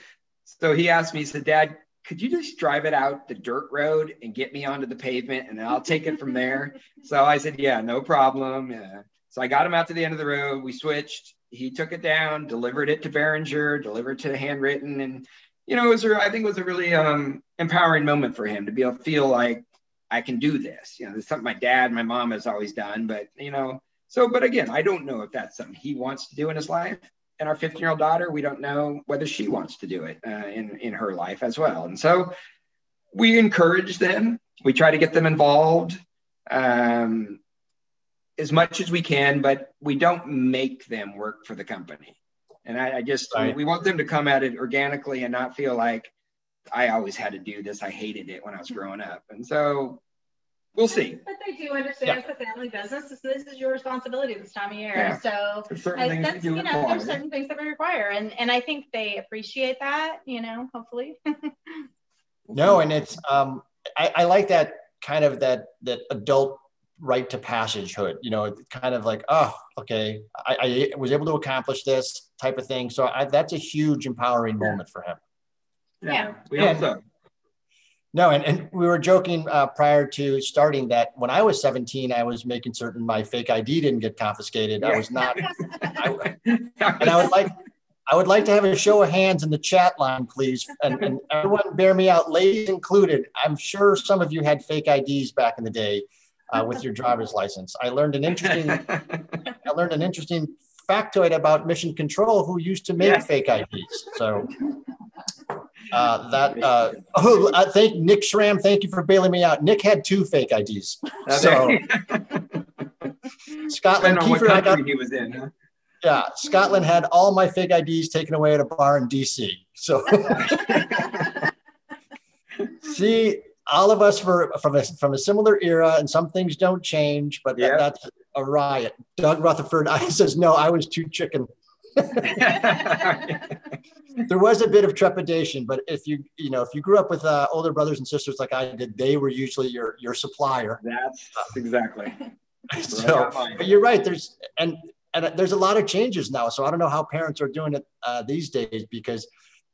So he asked me, he said, Dad, could you just drive it out the dirt road and get me onto the pavement and I'll take it from there? <laughs> so I said, Yeah, no problem. Yeah. So I got him out to the end of the road. We switched. He took it down, delivered it to Beringer, delivered to Handwritten, and you know, it was, I think it was a really um, empowering moment for him to be able to feel like I can do this. You know, it's something my dad, my mom has always done, but you know, so, but again, I don't know if that's something he wants to do in his life. And our 15 year old daughter, we don't know whether she wants to do it uh, in, in her life as well. And so we encourage them, we try to get them involved. Um, as much as we can, but we don't make them work for the company. And I, I just right. we want them to come at it organically and not feel like I always had to do this. I hated it when I was growing up. And so we'll see. But they do understand yeah. it's a family business. This, this, is your responsibility this time of year. Yeah. So I, that's, you know, there's certain things that we require. And, and I think they appreciate that, you know, hopefully. <laughs> no, and it's, um, I, I like that kind of that, that adult right to passagehood you know kind of like oh okay I, I, was able to accomplish this type of thing so I, that's a huge empowering moment for him yeah we and, so. No and, and we were joking uh, prior to starting that when i was 17 i was making certain my fake id didn't get confiscated yeah. i was not I, <laughs> and i would like I would like to have a show of hands in the chat line, please. And, and everyone bear me out, ladies included. I'm sure some of you had fake IDs back in the day uh, with your driver's license. I learned an interesting I learned an interesting factoid about Mission Control who used to make yeah. fake IDs. So uh, that uh, oh, I thank Nick Schramm. Thank you for bailing me out. Nick had two fake IDs. So <laughs> Scotland Kiefer, I got, he was in. Huh? Yeah, Scotland had all my fake IDs taken away at a bar in DC. So <laughs> see, all of us were from a, from a similar era, and some things don't change, but that, that's a riot. Doug Rutherford <laughs> I says, no, I was too chicken. <laughs> there was a bit of trepidation, but if you you know if you grew up with uh, older brothers and sisters like I did, they were usually your your supplier. That's exactly. <laughs> so, but you're right. There's and and there's a lot of changes now. So I don't know how parents are doing it uh, these days because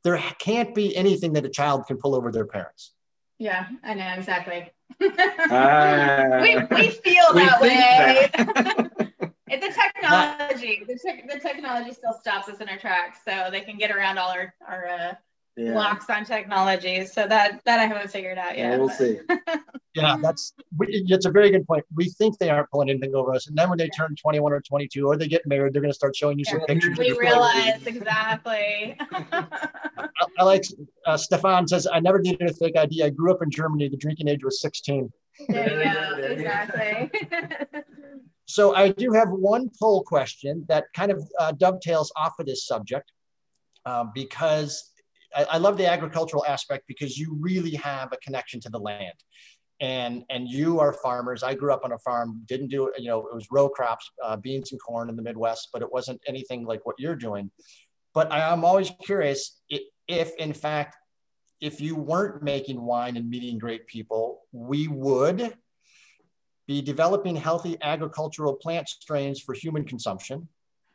there can't be anything that a child can pull over their parents. Yeah, I know exactly. uh, <laughs> we, we feel we that way. It's the technology. The, te- the technology still stops us in our tracks, so they can get around all our our uh, yeah. blocks on technology. So that that I haven't figured out yet. Yeah, we'll see. <laughs> yeah, that's it's a very good point. We think they aren't pulling anything over us, and then when they turn 21 or 22, or they get married, they're going to start showing you some yeah, pictures. We realize exactly. <laughs> I, I, like uh, Stefan says, I never needed a fake ID. I grew up in Germany. The drinking age was 16. There you go. <laughs> Exactly. So I do have one poll question that kind of uh, dovetails off of this subject. Uh, because I, I love the agricultural aspect because you really have a connection to the land and and you are farmers i grew up on a farm didn't do you know it was row crops uh, beans and corn in the midwest but it wasn't anything like what you're doing but I, am always curious if in fact if you weren't making wine and meeting great people we would be developing healthy agricultural plant strains for human consumption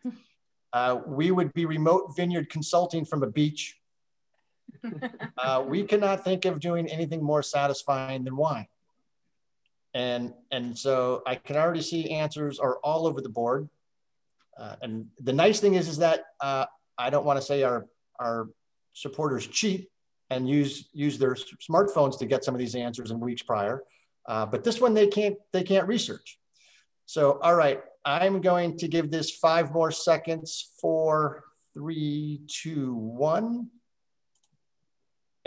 <laughs> uh, we would be remote vineyard consulting from a beach <laughs> uh, we cannot think of doing anything more satisfying than wine. And, and so I can already see answers are all over the board. Uh, and the nice thing is, is that uh, I don't want to say our, our supporters cheat and use, use their smartphones to get some of these answers in weeks prior. Uh, but this one they can't, they can't research. So, all right, I'm going to give this five more seconds. Four, three, two, one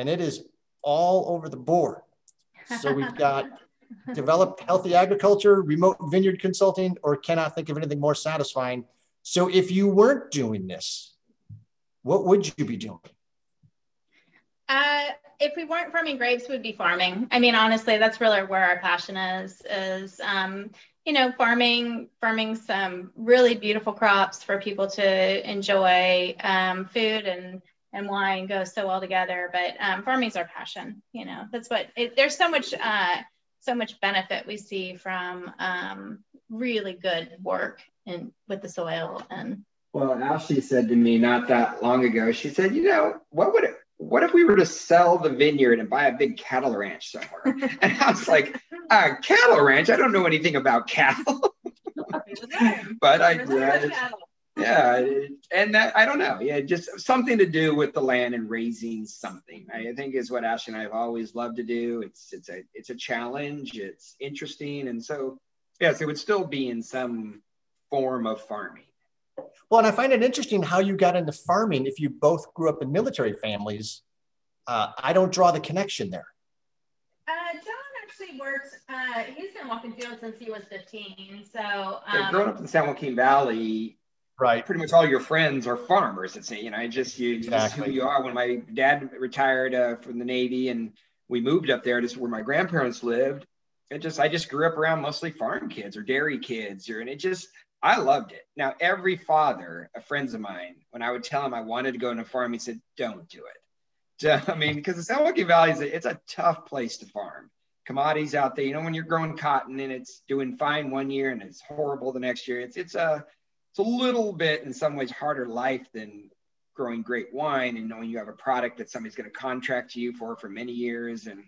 and it is all over the board. So we've got <laughs> develop healthy agriculture, remote vineyard consulting, or cannot think of anything more satisfying. So if you weren't doing this, what would you be doing? Uh, if we weren't farming grapes, we'd be farming. I mean, honestly, that's really where our passion is. Is um, you know, farming, farming some really beautiful crops for people to enjoy um, food and and wine go so well together. But um, farming's our passion. You know, that's what it, there's so much uh, so much benefit we see from um, really good work in with the soil and. Well, Ashley said to me not that long ago. She said, "You know, what would it, what if we were to sell the vineyard and buy a big cattle ranch somewhere?" <laughs> and I was like, "A cattle ranch? I don't know anything about cattle." <laughs> but I, yeah, yeah, and that I don't know. Yeah, just something to do with the land and raising something. I think is what Ashley and I have always loved to do. It's it's a it's a challenge. It's interesting, and so yes, it would still be in some form of farming. Well, and I find it interesting how you got into farming if you both grew up in military families. Uh, I don't draw the connection there. Uh, John actually works, uh, he's been walking fields since he was 15. So, um, growing up in San Joaquin Valley, right pretty much all your friends are farmers it's you know just you exactly. just who you are when my dad retired uh, from the navy and we moved up there to where my grandparents lived it just i just grew up around mostly farm kids or dairy kids or and it just I loved it. Now, every father, friends of mine, when I would tell him I wanted to go into farm, he said, "Don't do it." <laughs> I mean, because the San Joaquin Valley is a, it's a tough place to farm. Commodities out there, you know, when you're growing cotton and it's doing fine one year and it's horrible the next year, it's it's a it's a little bit in some ways harder life than growing great wine and knowing you have a product that somebody's going to contract to you for for many years. And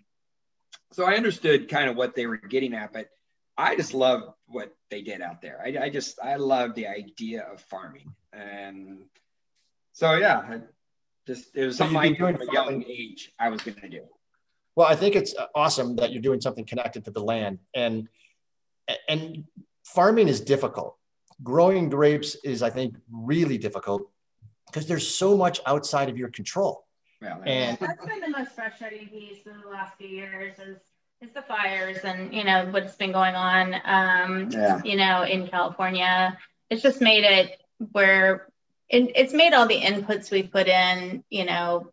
so I understood kind of what they were getting at, but I just love what they did out there. I, I just I love the idea of farming, and so yeah, I just it was something I from a young age I was going to do. Well, I think it's awesome that you're doing something connected to the land, and and farming is difficult. Growing grapes is, I think, really difficult because there's so much outside of your control. Yeah, and that's been the most frustrating piece in the last few years is it's the fires and you know what's been going on um yeah. you know in california. It's just made it where it, it's made all the inputs we put in you know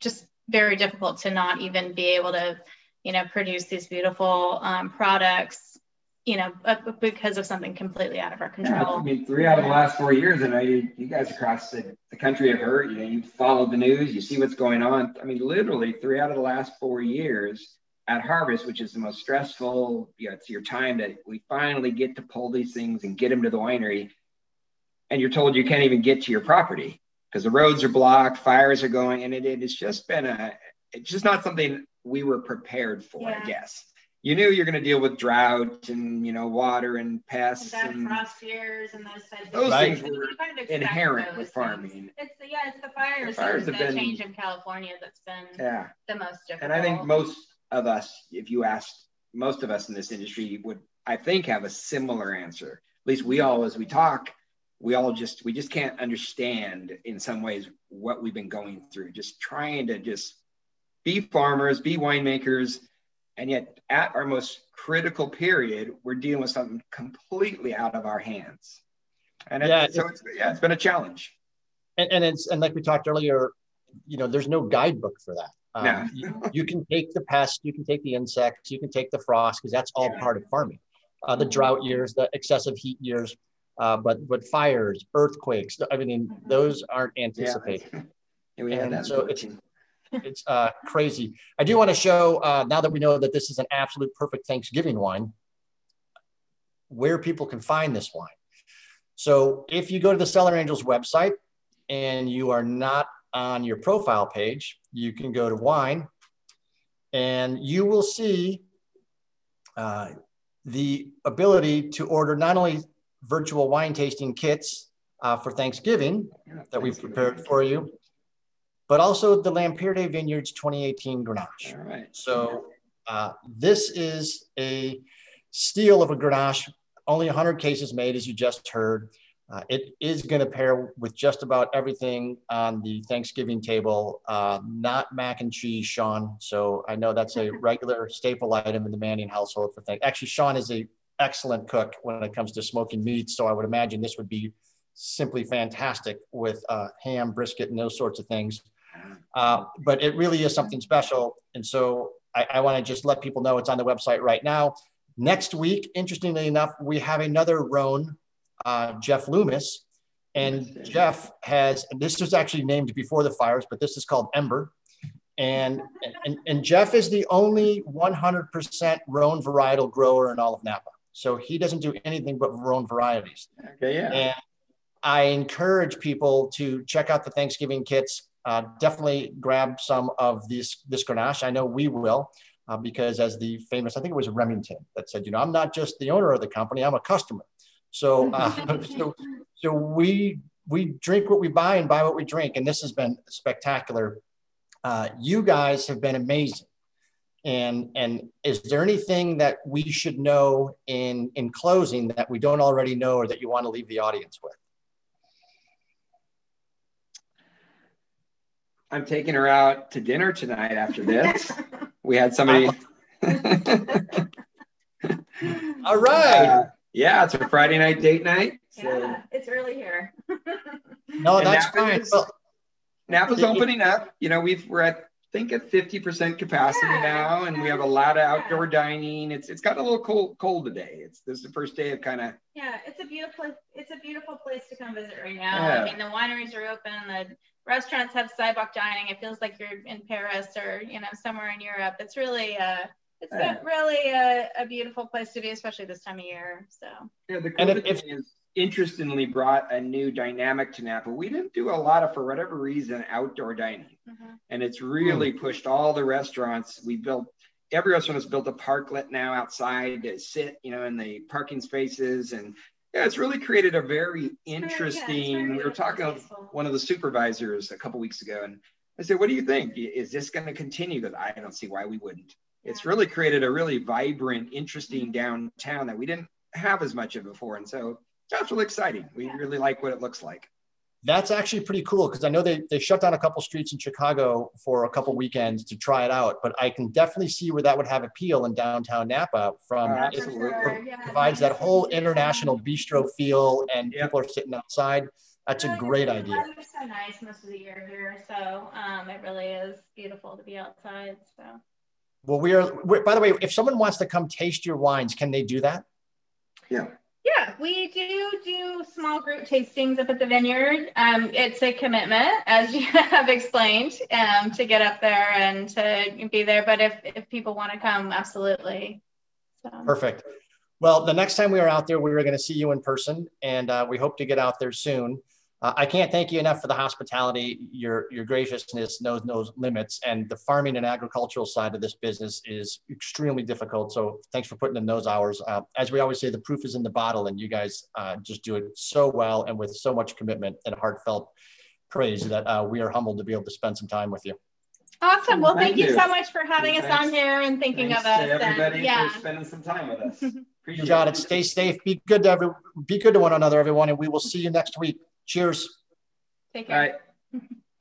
just very difficult to not even be able to you know produce these beautiful um, products you know uh, because of something completely out of our control yeah, i mean three out of the last four years and I, you, you guys across the, the country have heard you know you follow the news you see what's going on i mean literally three out of the last four years at harvest, which is the most stressful, you know, it's your time that we finally get to pull these things and get them to the winery. And you're told you can't even get to your property because the roads are blocked, fires are going, and it, it has just been a, it's just not something we were prepared for, yeah. I guess. You knew you're going to deal with drought and you know water and pests and, and frost years and those types those things were kind of inherent with farming. Things. It's the, yeah, it's the fires, the fires the been, change in California that's been yeah. the most difficult. And I think most of us, if you asked most of us in this industry, would I think have a similar answer. At least we all, as we talk, we all just we just can't understand in some ways what we've been going through. Just trying to just be farmers, be winemakers, and yet at our most critical period, we're dealing with something completely out of our hands. And yeah, it, so it's, yeah, it's been a challenge. And, and it's and like we talked earlier, you know, there's no guidebook for that. Um, <laughs> you, you, can take the pests, you can take the insects, you can take the frost because that's all yeah. part of farming. Uh, the drought years, the excessive heat years, uh, but but fires, earthquakes, I mean those aren't anticipated. <laughs> Yeah. and so it's it's uh, crazy. I do want to show uh, now that we know that this is an absolute perfect Thanksgiving wine, where people can find this wine. So if you go to the Cellar Angels website and you are not on your profile page, you can go to wine and you will see uh, the ability to order not only virtual wine tasting kits uh, for Thanksgiving that we've prepared for you, but also the Lampyridae Vineyards 2018 Grenache. All right. So uh, this is a steal of a Grenache, only 100 cases made, as you just heard. Uh, it is going to pair with just about everything on the Thanksgiving table, uh, not mac and cheese, Sean. So I know that's a <laughs> regular staple item in the Manning household for things. Actually, Sean is a excellent cook when it comes to smoking meats. So I would imagine this would be simply fantastic with uh, ham, brisket, and those sorts of things. Uh, but it really is something special. And so I, I want to just let people know it's on the website right now. Next week, interestingly enough, we have another Rhone uh, Jeff Loomis. And Jeff has, this was actually named before the fires, but this is called Ember. And, and, and Jeff is the only 100% Rhone varietal grower in all of Napa. So he doesn't do anything but Rhone varieties. Okay, yeah. And I encourage people to check out the Thanksgiving kits. Uh, definitely grab some of this, this Grenache. I know we will. Uh, because as the famous, I think it was Remington that said, you know, I'm not just the owner of the company, I'm a customer. So, uh, <laughs> so, so we we drink what we buy and buy what we drink, and this has been spectacular. Uh, you guys have been amazing. And, and is there anything that we should know in, in closing that we don't already know or that you want to leave the audience with? I'm taking her out to dinner tonight after this. we had somebody. <laughs> All right. Uh, yeah, it's a Friday night date night. So. Yeah, it's early here. no, that's fine. Well, Napa's opening up. You know, we've we're at I think at 50% capacity yeah, now, and we have a lot of outdoor yeah. dining. It's it's got a little cold cold today. It's this is the first day of kind of yeah. It's a beautiful it's a beautiful place to come visit right now. Yeah. I mean, the wineries are open. The restaurants have sidewalk dining. It feels like you're in Paris or you know somewhere in Europe. It's really uh it's yeah. really a, a beautiful place to be, especially this time of year. So yeah, the cool if, is interestingly brought a new dynamic to Napa. We didn't do a lot of, for whatever reason, outdoor dining, mm-hmm. and it's really mm. pushed all the restaurants. We built every restaurant has built a parklet now outside to sit, you know, in the parking spaces and yeah, it's really created a very interesting. Yeah, we were talking to one of the supervisors a couple weeks ago, and I said, "What do you think? Is this going to continue?" Because I don't see why we wouldn't. Yeah. It's really created a really vibrant, interesting downtown that we didn't have as much of before, and so that's really exciting. We really like what it looks like that's actually pretty cool because I know they, they shut down a couple streets in Chicago for a couple weekends to try it out, but I can definitely see where that would have appeal in downtown Napa from uh, it sure. provides that whole international bistro feel and yep. people are sitting outside. That's a great idea. The weather's so nice most of the year here, so um, it really is beautiful to be outside. So. Well, we are. By the way, if someone wants to come taste your wines, can they do that? Yeah. Yeah, we do do small group tastings up at the vineyard. Um, it's a commitment, as <laughs> you have explained, um, to get up there and to be there. But if, if people want to come, absolutely. So. Perfect. Well, the next time we are out there, we are going to see you in person, and uh, we hope to get out there soon. Uh, I can't thank you enough for the hospitality. Your your graciousness knows no limits, and the farming and agricultural side of this business is extremely difficult. So thanks for putting in those hours. Uh, as we always say, the proof is in the bottle, and you guys uh, just do it so well and with so much commitment and heartfelt praise that uh, we are humbled to be able to spend some time with you. Awesome. Well, thank, thank you. you. so much for having us on here and thinking Thanks of us. everybody and, yeah. for spending some time with us. <laughs> Appreciate you got it. Stay safe. Be good to every. Be good to one another, everyone, and we will see you next week. Cheers. Take care. Bye. <laughs>